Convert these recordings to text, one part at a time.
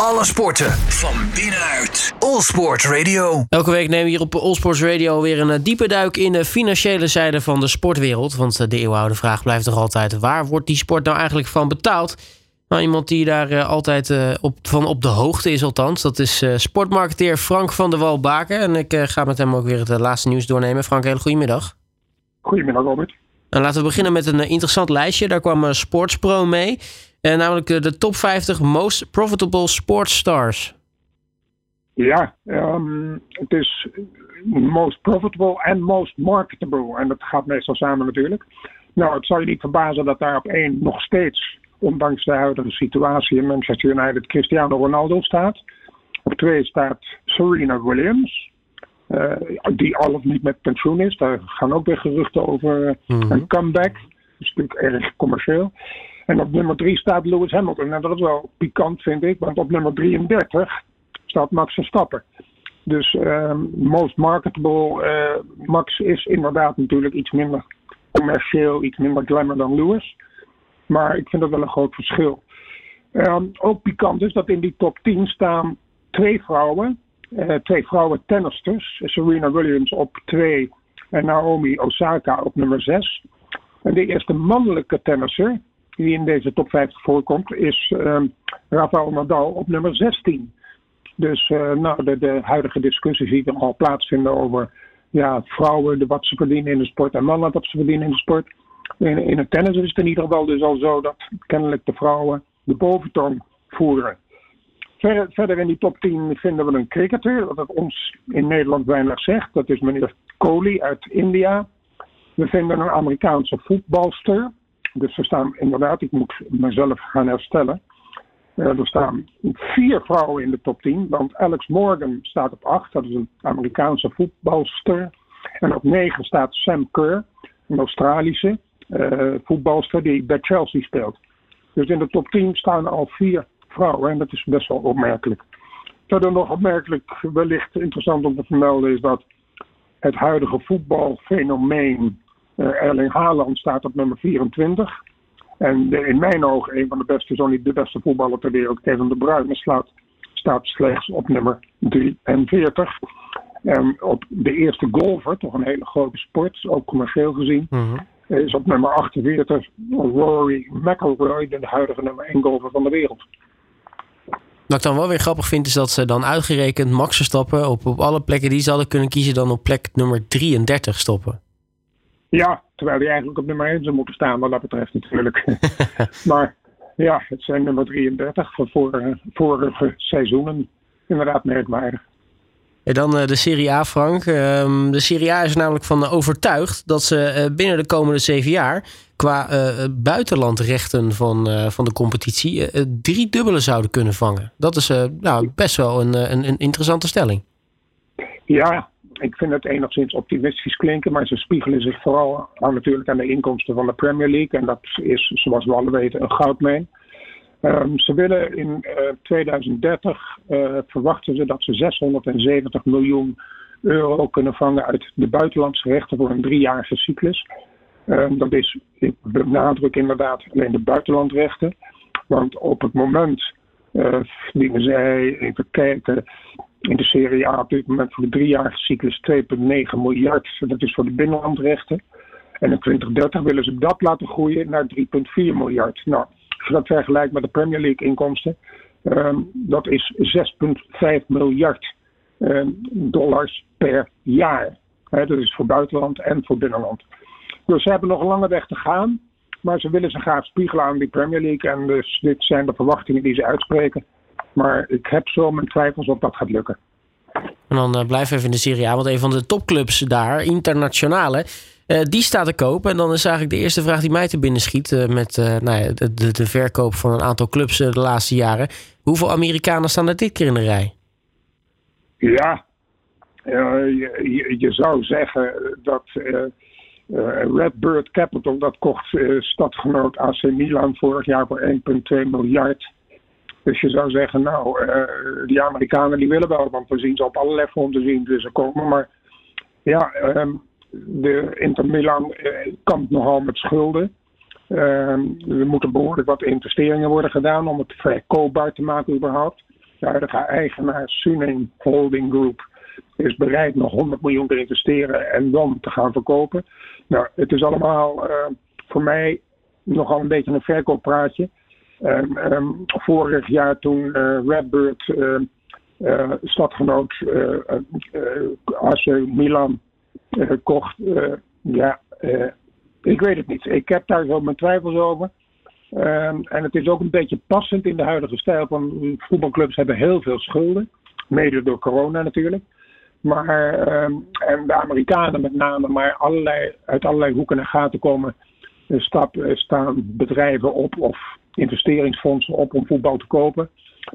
Alle sporten van binnenuit. All Sport Radio. Elke week nemen we hier op All Sports Radio weer een eh, diepe duik in de financiële zijde van de sportwereld. Want eh, de eeuwenoude vraag blijft toch altijd: waar wordt die sport nou eigenlijk van betaald? Nou, iemand die daar uh, altijd op, van op de hoogte is, althans. Dat is sportmarketeer Frank van der Wal-Baken. En ik ga met hem ook weer het laatste nieuws doornemen. Frank, hele goedemiddag. Goedemiddag, Robert. En laten we beginnen met een interessant lijstje. Daar kwam Sportspro mee. En namelijk de top 50 most profitable sports stars. Ja, um, het is most profitable en most marketable. En dat gaat meestal samen natuurlijk. Nou, het zal je niet verbazen dat daar op één nog steeds, ondanks de huidige situatie in Manchester United, Cristiano Ronaldo staat. Op twee staat Serena Williams. Uh, die al of niet met pensioen is. Daar gaan ook weer geruchten over mm -hmm. een comeback. Dat is natuurlijk erg commercieel. En op nummer 3 staat Lewis Hamilton. En dat is wel pikant, vind ik. Want op nummer 33 staat Max Verstappen. Dus uh, most marketable. Uh, Max is inderdaad natuurlijk iets minder commercieel, iets minder glamour dan Lewis. Maar ik vind dat wel een groot verschil. Um, ook pikant is dat in die top 10 staan twee vrouwen. Uh, twee vrouwen tennisters. Serena Williams op 2 en Naomi Osaka op nummer 6. En de eerste mannelijke tennisser die in deze top 50 voorkomt, is uh, Rafael Nadal op nummer 16. Dus uh, nou, de, de, huidige discussie zie ik al plaatsvinden over ja, vrouwen, de, wat ze verdienen in de sport en mannen wat ze verdienen in de sport. In, in het tennis is het in ieder geval dus al zo dat kennelijk de vrouwen de boventoon voeren. Verder, in die top 10 vinden we een cricketer, wat ons in Nederland weinig zegt. Dat is meneer Kohli uit India. We vinden een Amerikaanse voetbalster, dus er staan inderdaad, ik moet mezelf gaan herstellen. Uh, er staan vier vrouwen in de top 10. Want Alex Morgan staat op 8, dat is een Amerikaanse voetbalster. En op 9 staat Sam Kerr, een Australische uh, voetbalster die bij Chelsea speelt. Dus in de top 10 staan al vier vrouwen en dat is best wel opmerkelijk. Verder nog opmerkelijk, wellicht interessant om te vermelden, is dat het huidige voetbalfenomeen Erling Haaland staat op nummer 24. En de, in mijn ogen een van de beste, zo niet de beste voetballer ter wereld, Kevin de Bruyne, slaat, staat slechts op nummer 43. En op de eerste golfer, toch een hele grote sport, ook commercieel gezien, mm -hmm. is op nummer 48 Rory McIlroy, de huidige nummer 1 golfer van de wereld. Wat ik dan wel weer grappig vind, is dat ze dan uitgerekend Max Verstappen op, op alle plekken die ze hadden kunnen kiezen, dan op plek nummer 33 stoppen. Ja, terwijl die eigenlijk op nummer 1 zou moeten staan, wat dat betreft natuurlijk. maar ja, het zijn nummer 33 van vorige, vorige seizoenen. Inderdaad merkwaardig. En dan uh, de Serie A, Frank. Um, de Serie A is namelijk van uh, overtuigd dat ze uh, binnen de komende zeven jaar qua buitenlandrechten van, van de competitie drie dubbele zouden kunnen vangen. Dat is nou, best wel een, een, een interessante stelling. Ja, ik vind het enigszins optimistisch klinken, maar ze spiegelen zich vooral aan, natuurlijk aan de inkomsten van de Premier League. En dat is, zoals we alle weten, een goudmijn. Um, ze willen in uh, 2030 uh, verwachten ze dat ze 670 miljoen euro kunnen vangen uit de buitenlandse rechten voor een driejarige cyclus. Um, dat is, ik benadruk inderdaad alleen de buitenlandrechten. Want op het moment uh, verdienen zij, even kijken, in de Serie A op dit moment voor de driejarige cyclus 2,9 miljard. Dat is voor de binnenlandrechten. En in 2030 willen ze dat laten groeien naar 3,4 miljard. Nou, als je dat vergelijkt met de Premier League inkomsten, um, dat is 6,5 miljard um, dollars per jaar. Dat is voor buitenland en voor binnenland. Dus ze hebben nog een lange weg te gaan. Maar ze willen ze graag spiegelen aan die Premier League. En dus dit zijn de verwachtingen die ze uitspreken. Maar ik heb zo mijn twijfels of dat gaat lukken. En dan uh, blijf even in de Serie A, want een van de topclubs daar, internationale, uh, die staat te koop. En dan is eigenlijk de eerste vraag die mij te binnen schiet uh, met nou ja, de, de, de, verkoop van een aantal clubs de laatste jaren. Hoeveel Amerikanen staan er dit keer in de rij? Ja, je, je, je, zou zeggen dat Redbird Capital, dat kocht stadgenoot AC Milan vorig jaar voor 1,2 miljard. Dus je zou zeggen, nou, uh, die Amerikanen die willen wel, want we zien ze op allerlei fronten zien dus ze komen. Maar ja, um, de Inter Milan uh, kampt nogal met schulden. Um, er moeten behoorlijk wat investeringen worden gedaan om het verkoopbaar te maken überhaupt. de huidige eigenaar Suning Holding Group is bereid nog 100 miljoen te investeren en dan te gaan verkopen. Nou, het is allemaal uh, voor mij nogal een beetje een verkooppraatje. Um, vorig jaar toen uh, Redbird uh, stadgenoot AC Milan kocht, ja, ik weet het niet. Ik heb daar zo mijn twijfels over. En het is ook een beetje passend in de huidige stijl van voetbalclubs hebben heel veel schulden. Mede door corona natuurlijk. Maar, en de Amerikanen met name, maar allerlei, uit allerlei hoeken en gaten komen stap, staan bedrijven op of investeringsfondsen op om voetbal te kopen.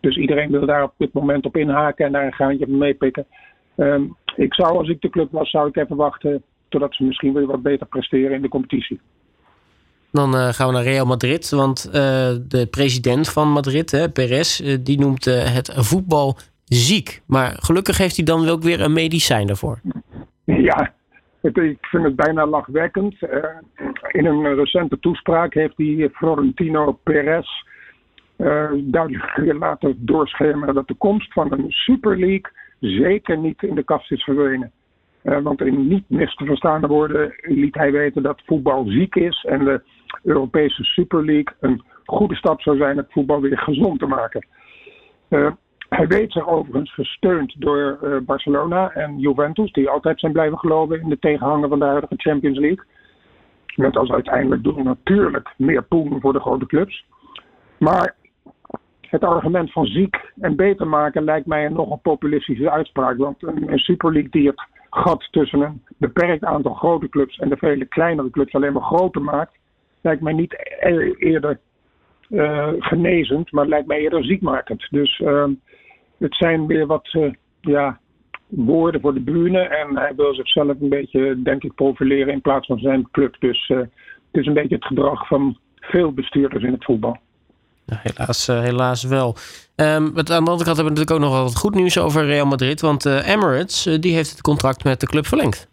Dus iedereen wil daar op dit moment op inhaken en daar een gaantje meepikken. Um, ik zou, als ik de club was, zou ik even wachten totdat ze misschien weer wat beter presteren in de competitie. Dan uh, gaan we naar Real Madrid, want uh, de president van Madrid, hè, Perez, uh, die noemt het voetbal ziek. Maar gelukkig heeft hij dan ook weer een medicijn daarvoor. Ja, het, ik vind het bijna lachwekkend. in een recente toespraak heeft hij Florentino Perez duidelijk laten doorschemeren dat de komst van een Super League zeker niet in de kast is verdwenen. Uh, want in niet mis te verstaande woorden liet hij weten dat voetbal ziek is en de Europese Super League een goede stap zou zijn het voetbal weer gezond te maken. Hij weet zich overigens gesteund door uh, Barcelona en Juventus, die altijd zijn blijven geloven in de tegenhanger van de huidige Champions League. Met als uiteindelijk doel natuurlijk meer poen voor de grote clubs. Maar het argument van ziek en beter maken lijkt mij een nogal populistische uitspraak. Want een, Super League die het gat tussen een beperkt aantal grote clubs en de vele kleinere clubs alleen maar groter maakt, lijkt mij niet e-, eerder uh, genezend, maar lijkt mij eerder ziekmakend. Dus uh, het zijn weer wat uh, ja, woorden voor de bühne en hij wil zichzelf een beetje, denk ik, profileren in plaats van zijn club. Dus het is een beetje het gedrag van veel bestuurders in het voetbal. Ja, helaas, helaas wel. Um, aan de andere kant hebben we natuurlijk ook nog wat goed nieuws over Real Madrid. Want Emirates die heeft het contract met de club verlengd.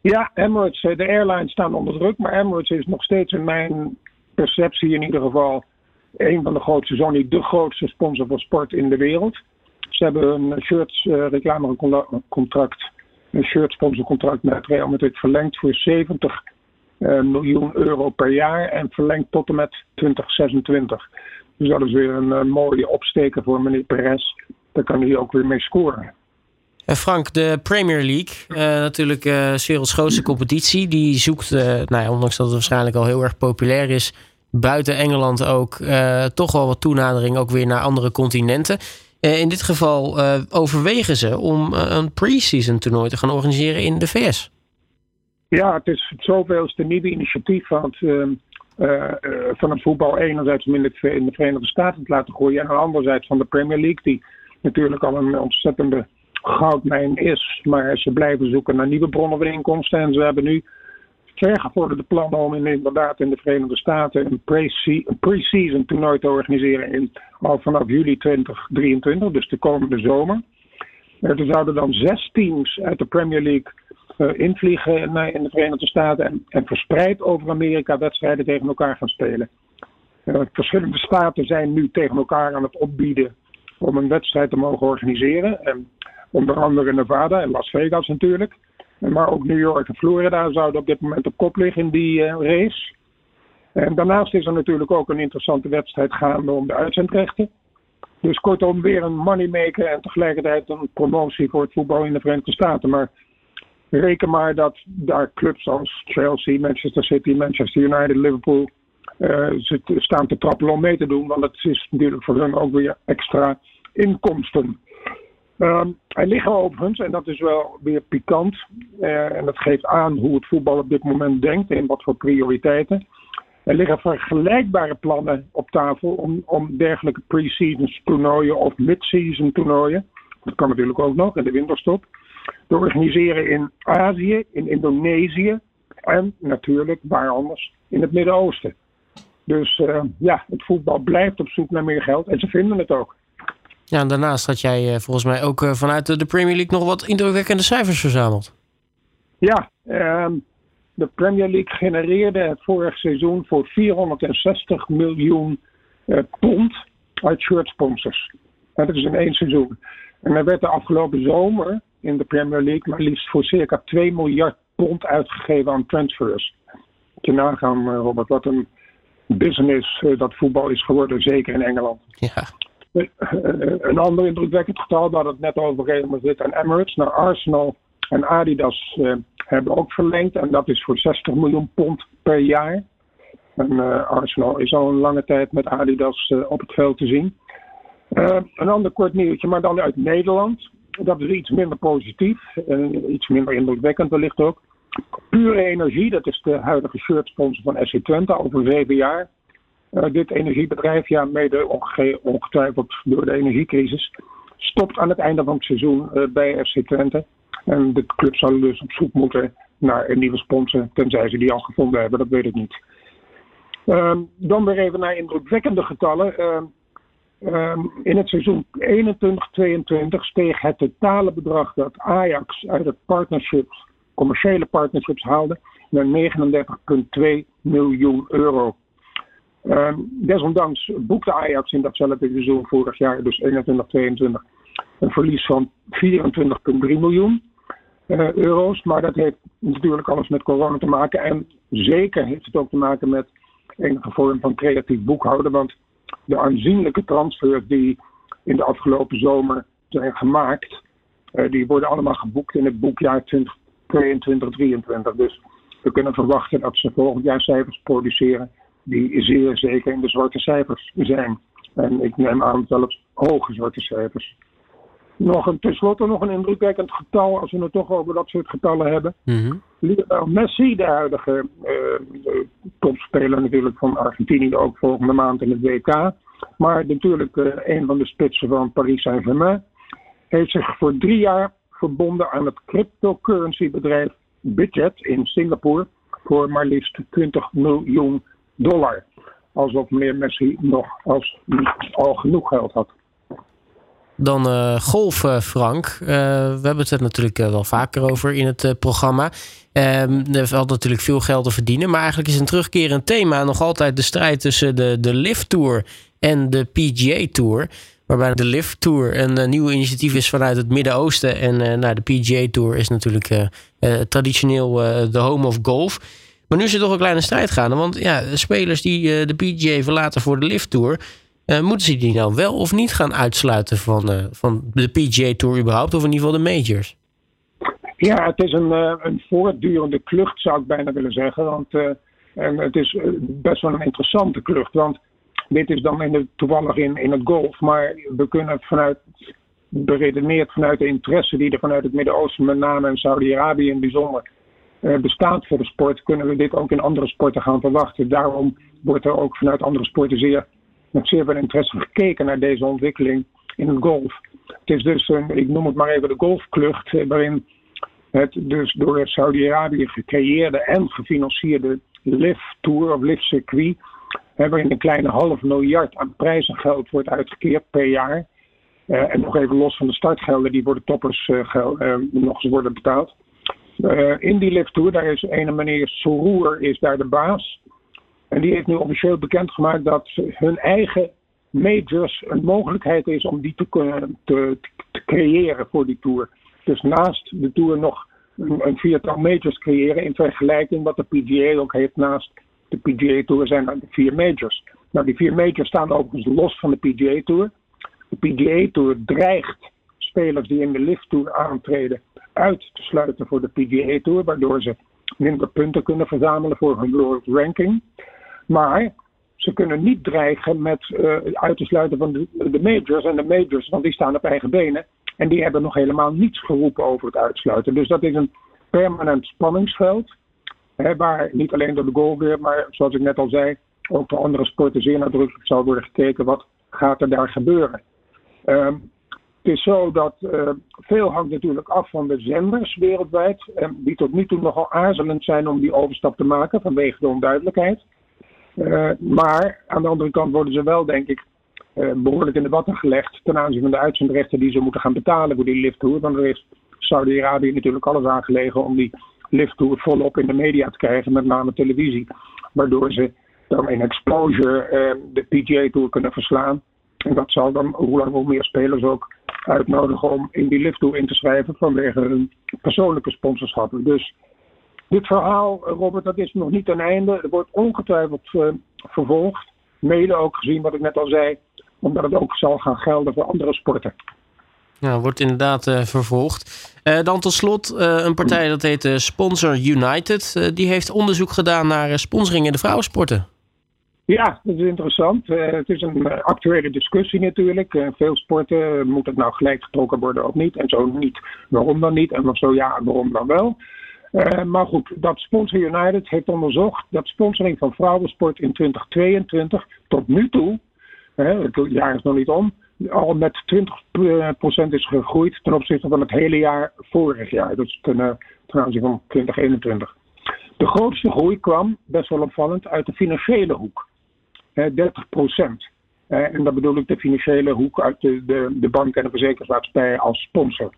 Ja, Emirates, de airlines staan onder druk. Maar Emirates is nog steeds in mijn perceptie in ieder geval een van de grootste, zo niet de grootste sponsor van sport in de wereld. Ze hebben een shirts uh, reclamecontract, een shirt sponsorcontract met Real Madrid verlengd voor 70 miljoen euro per jaar en verlengd tot en met 2026. Dus dat is weer een uh, mooie opsteken voor meneer Perez. Daar kan hij ook weer mee scoren. En Frank, de Premier League, natuurlijk uh, grootste competitie. Die zoekt, nou ja, ondanks dat het waarschijnlijk al heel erg populair is, buiten Engeland ook, toch wel wat toenadering ook weer naar andere continenten. in dit geval overwegen ze om een pre-season toernooi te gaan organiseren in de VS. Ja, het is het zoveelste nieuwe initiatief. Want ehm, van het voetbal enerzijds om in de, in de Verenigde Staten te laten groeien. En anderzijds van de Premier League, die natuurlijk al een ontzettende goudmijn is. Maar ze blijven zoeken naar nieuwe bronnen van inkomsten. En ze hebben nu vergevorderde plannen om in, inderdaad in de Verenigde Staten een pre-season toernooi te organiseren in, al vanaf juli 2023, dus de komende zomer. Er zouden dan zes teams uit de Premier League uh, invliegen naar, in de Verenigde Staten en, en, verspreid over Amerika wedstrijden tegen elkaar gaan spelen. Uh, verschillende staten zijn nu tegen elkaar aan het opbieden om een wedstrijd te mogen organiseren. En onder andere Nevada en Las Vegas natuurlijk. Maar ook New York en Florida zouden op dit moment op kop liggen in die uh, race. En daarnaast is er natuurlijk ook een interessante wedstrijd gaande om de uitzendrechten. Dus kortom, weer een moneymaker en tegelijkertijd een promotie voor het voetbal in de Verenigde Staten. Maar reken maar dat daar clubs als Chelsea, Manchester City, Manchester United, Liverpool uh, staan te trappelen om mee te doen. Want het is natuurlijk voor hen ook weer extra inkomsten. Um, er liggen overigens, en dat is wel weer pikant, uh, en dat geeft aan hoe het voetbal op dit moment denkt en wat voor prioriteiten. Er liggen vergelijkbare plannen op tafel om, om dergelijke pre-season toernooien of mid-season toernooien. Dat kan natuurlijk ook nog in de winterstop te organiseren in Azië, in Indonesië en natuurlijk, waar anders, in het Midden-Oosten. Dus uh, ja, het voetbal blijft op zoek naar meer geld en ze vinden het ook. Ja, en daarnaast had jij uh, volgens mij ook uh, vanuit de Premier League nog wat indrukwekkende cijfers verzameld. Ja, ehm, de Premier League genereerde het vorig seizoen voor 460 miljoen pond uit shirt sponsors. dat is in één seizoen. En er werd de afgelopen zomer in de Premier League maar liefst voor circa 2 miljard pond uitgegeven aan transfers. Moet je nagaan, Robert, wat een business dat voetbal is geworden, zeker in Engeland. Ja. Een ander indrukwekkend getal, dat het net over Real zit en Emirates. naar Arsenal en Adidas hebben ook verlengd. En dat is voor 60 miljoen pond per jaar. En uh, Arsenal is al een lange tijd met Adidas uh, op het veld te zien. Een ander kort nieuwtje, maar dan uit Nederland. Dat is iets minder positief. iets minder indrukwekkend wellicht ook. Pure Energie, dat is de huidige shirtsponsor van SC Twente over zeven jaar. Dit energiebedrijf, ja, mede ongetwijfeld door de energiecrisis, stopt aan het einde van het seizoen bij FC Twente. En de club zal dus op zoek moeten naar een nieuwe sponsor, tenzij ze die al gevonden hebben, dat weet ik niet. Um, dan weer even naar indrukwekkende getallen. Um, um, in het seizoen 21-22 steeg het totale bedrag dat Ajax uit het partnerships, commerciële partnerships haalde naar 39,2 miljoen euro. Desondanks boekte Ajax in datzelfde seizoen vorig jaar, dus 21-22, een verlies van 24,3 miljoen. Uh, euro's. Maar dat heeft natuurlijk alles met corona te maken. En zeker heeft het ook te maken met enige vorm van creatief boekhouden. Want de aanzienlijke transfers die in de afgelopen zomer zijn gemaakt, uh, die worden allemaal geboekt in het boekjaar 2022 2023 Dus we kunnen verwachten dat ze volgend jaar cijfers produceren die zeer zeker in de zwarte cijfers zijn. En ik neem aan zelfs hoge zwarte cijfers. Nog een, tenslotte nog een indrukwekkend getal, als we het toch over dat soort getallen hebben. Mm Lionel Messi, de huidige uh, topspeler natuurlijk van Argentinië, ook volgende maand in het WK. Maar natuurlijk uh, een van de spitsen van Paris Saint-Germain. Heeft zich voor drie jaar verbonden aan het cryptocurrency bedrijf Budget in Singapore. Voor maar liefst 20 miljoen dollar. Alsof meneer Messi nog als, al genoeg geld had. Dan uh, golf, uh, Frank. Uh, we hebben het er natuurlijk wel vaker over in het programma. Ehm, er valt natuurlijk veel geld te verdienen. Maar eigenlijk is een terugkerend thema nog altijd de strijd tussen de, de Lift Tour en de PGA Tour. Waarbij de Lift Tour een nieuw initiatief is vanuit het Midden-Oosten. En nou, de PGA Tour is natuurlijk traditioneel de home of golf. Maar nu is er toch een kleine strijd gaande. Want ja, spelers die de PGA verlaten voor de Lift Tour uh, moeten ze die nou wel of niet gaan uitsluiten van, uh, van de PGA Tour überhaupt, of in ieder geval de majors? Ja, het is een, een voortdurende klucht, zou ik bijna willen zeggen. Want en het is best wel een interessante klucht. Want dit is dan in de, toevallig in, in het golf. Maar we kunnen vanuit, beredeneerd vanuit de interesse die er vanuit het Midden-Oosten, met name in Saudi-Arabië in het bijzonder, bestaat voor de sport, kunnen we dit ook in andere sporten gaan verwachten. Daarom wordt er ook vanuit andere sporten zeer met zeer veel interesse gekeken naar deze ontwikkeling in het golf. Het is dus, een, ik noem het maar even de golfklucht, eh, waarin het dus door Saudi-Arabië gecreëerde en gefinancierde LIV Tour of LIV circuit, waarin een kleine half miljard aan prijzengeld wordt uitgekeerd per jaar. Uh, en nog even los van de startgelden die voor de toppers nog eens worden betaald. In die LIV Tour, daar is een meneer Soroer is daar de baas. En die heeft nu officieel bekendgemaakt dat hun eigen majors een mogelijkheid is om die te, te, te creëren voor die tour. Dus naast de tour nog een, een viertal majors creëren in vergelijking wat de PGA ook heeft naast de PGA Tour zijn er vier majors. Nou, die vier majors staan overigens los van de PGA Tour. De PGA Tour dreigt spelers die in de Lift Tour aantreden uit te sluiten voor de PGA Tour, waardoor ze minder punten kunnen verzamelen voor hun world ranking. Maar ze kunnen niet dreigen met uh, uit te sluiten van de, majors. En de majors, want die staan op eigen benen. En die hebben nog helemaal niets geroepen over het uitsluiten. Dus dat is een permanent spanningsveld. Hè, waar niet alleen door de goal maar zoals ik net al zei, ook door andere sporten zeer nadrukkelijk zal worden gekeken wat gaat er daar gebeuren. Het is zo dat uh, veel hangt natuurlijk af van de zenders wereldwijd, en die tot nu toe nogal aarzelend zijn om die overstap te maken vanwege de onduidelijkheid. Uh, maar aan de andere kant worden ze wel, denk ik, uh, behoorlijk in de watten gelegd ten aanzien van de uitzendrechten die ze moeten gaan betalen voor die lifttour. Want er is Saudi-Arabië natuurlijk alles aangelegen om die lifttour volop in de media te krijgen, met name televisie. Waardoor ze dan in exposure uh, de PGA Tour kunnen verslaan. En dat zal dan hoe lang hoe meer spelers ook uitnodigen om in die lifttour in te schrijven vanwege hun persoonlijke sponsorschappen. Dus dit verhaal, Robert, dat is nog niet ten einde. Er wordt ongetwijfeld uh, vervolgd. Mede ook gezien wat ik net al zei, omdat het ook zal gaan gelden voor andere sporten. Ja, wordt inderdaad uh, vervolgd. Dan tot slot een partij dat heet Sponsor United. die heeft onderzoek gedaan naar sponsoring in de vrouwensporten. Ja, dat is interessant. het is een actuele discussie natuurlijk. veel sporten, moet het nou gelijk getrokken worden of niet? En zo niet, waarom dan niet? En zo ja, waarom dan wel? Maar goed, dat Sponsor United heeft onderzocht dat sponsoring van vrouwensport in 2022 tot nu toe, het jaar is nog niet om, al met 20% is gegroeid ten opzichte van het hele jaar vorig jaar. Dus ten, ten aanzien van 2021. De grootste groei kwam, best wel opvallend, uit de financiële hoek. Hè, 30%. Uh, en dat bedoel ik de financiële hoek uit de, de, de bank en de verzekeringsmaatschappij als sponsor.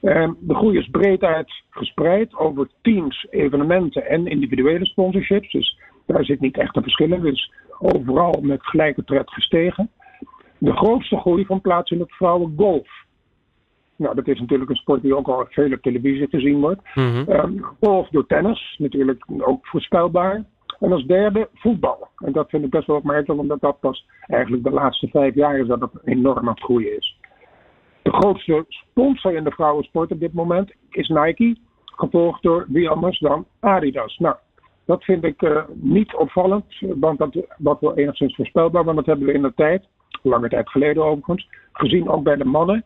Ehm, de groei is breed uit gespreid over teams, evenementen en individuele sponsorships. Dus daar zit niet echt een verschil in. Dus overal met gelijke tred gestegen. De grootste groei vond plaats in het vrouwengolf. Nou, dat is natuurlijk een sport die ook al veel op televisie te zien wordt. Mm golf door tennis, natuurlijk ook voorspelbaar. En als derde voetbal. En dat vind ik best wel opmerkelijk, omdat dat pas eigenlijk de laatste vijf jaar is dat het enorm aan het groeien is. De grootste sponsor in de vrouwensport op dit moment is Nike, gevolgd door wie anders dan Adidas. Nou, dat vind ik uh, niet opvallend, want dat, dat wel enigszins voorspelbaar, want dat hebben we in de tijd, lange tijd geleden overigens, gezien ook bij de mannen.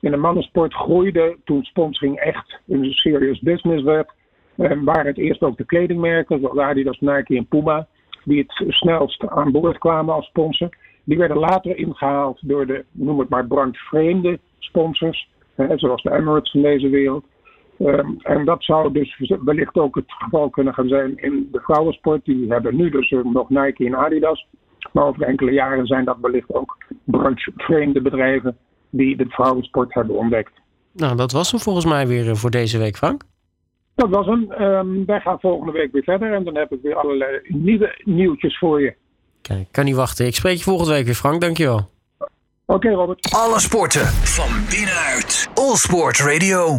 In de mannensport groeide toen sponsoring echt een serious business werd. En waren het eerst ook de kledingmerken, zoals Adidas, Nike en Puma, die het snelst aan boord kwamen als sponsor. Die werden later ingehaald door de, noem het maar, brandvreemde sponsors, zoals de Emirates in deze wereld. Um, en dat zou dus wellicht ook het geval kunnen gaan zijn in de vrouwensport. Die hebben nu dus nog Nike en Adidas. Maar over enkele jaren zijn dat wellicht ook branchevreemde bedrijven die de vrouwensport hebben ontdekt. Nou, dat was hem volgens mij weer eh, voor deze week, Frank. Dat was hem. Um, wij gaan volgende week weer verder en dan heb ik weer allerlei nieuwe nieuwtjes voor je. Kijk, kan niet wachten. Ik spreek je volgende week weer, Frank. Dankjewel. Oké, okay, Robert. Alle sporten van binnenuit. All Sport Radio.